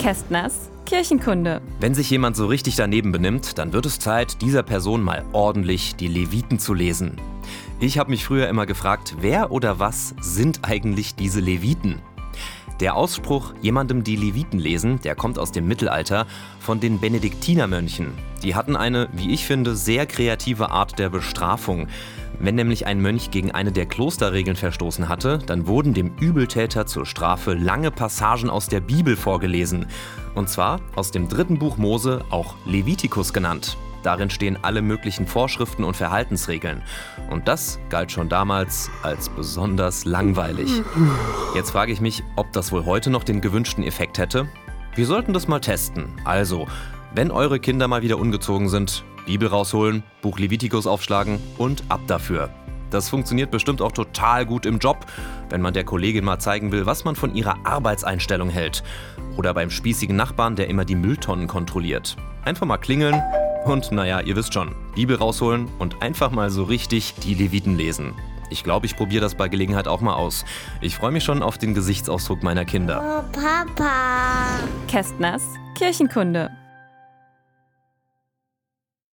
Kästners Kirchenkunde. Wenn sich jemand so richtig daneben benimmt, dann wird es Zeit, dieser Person mal ordentlich die Leviten zu lesen. Ich habe mich früher immer gefragt, wer oder was sind eigentlich diese Leviten? Der Ausspruch, jemandem die Leviten lesen, der kommt aus dem Mittelalter von den Benediktinermönchen. Die hatten eine, wie ich finde, sehr kreative Art der Bestrafung. Wenn nämlich ein Mönch gegen eine der Klosterregeln verstoßen hatte, dann wurden dem Übeltäter zur Strafe lange Passagen aus der Bibel vorgelesen. Und zwar aus dem dritten Buch Mose, auch Levitikus genannt. Darin stehen alle möglichen Vorschriften und Verhaltensregeln. Und das galt schon damals als besonders langweilig. Jetzt frage ich mich, ob das wohl heute noch den gewünschten Effekt hätte. Wir sollten das mal testen. Also, wenn eure Kinder mal wieder ungezogen sind, Bibel rausholen, Buch Levitikus aufschlagen und ab dafür. Das funktioniert bestimmt auch total gut im Job, wenn man der Kollegin mal zeigen will, was man von ihrer Arbeitseinstellung hält. Oder beim spießigen Nachbarn, der immer die Mülltonnen kontrolliert. Einfach mal klingeln und naja, ihr wisst schon, Bibel rausholen und einfach mal so richtig die Leviten lesen. Ich glaube, ich probiere das bei Gelegenheit auch mal aus. Ich freue mich schon auf den Gesichtsausdruck meiner Kinder. Oh, Papa. Kästners Kirchenkunde.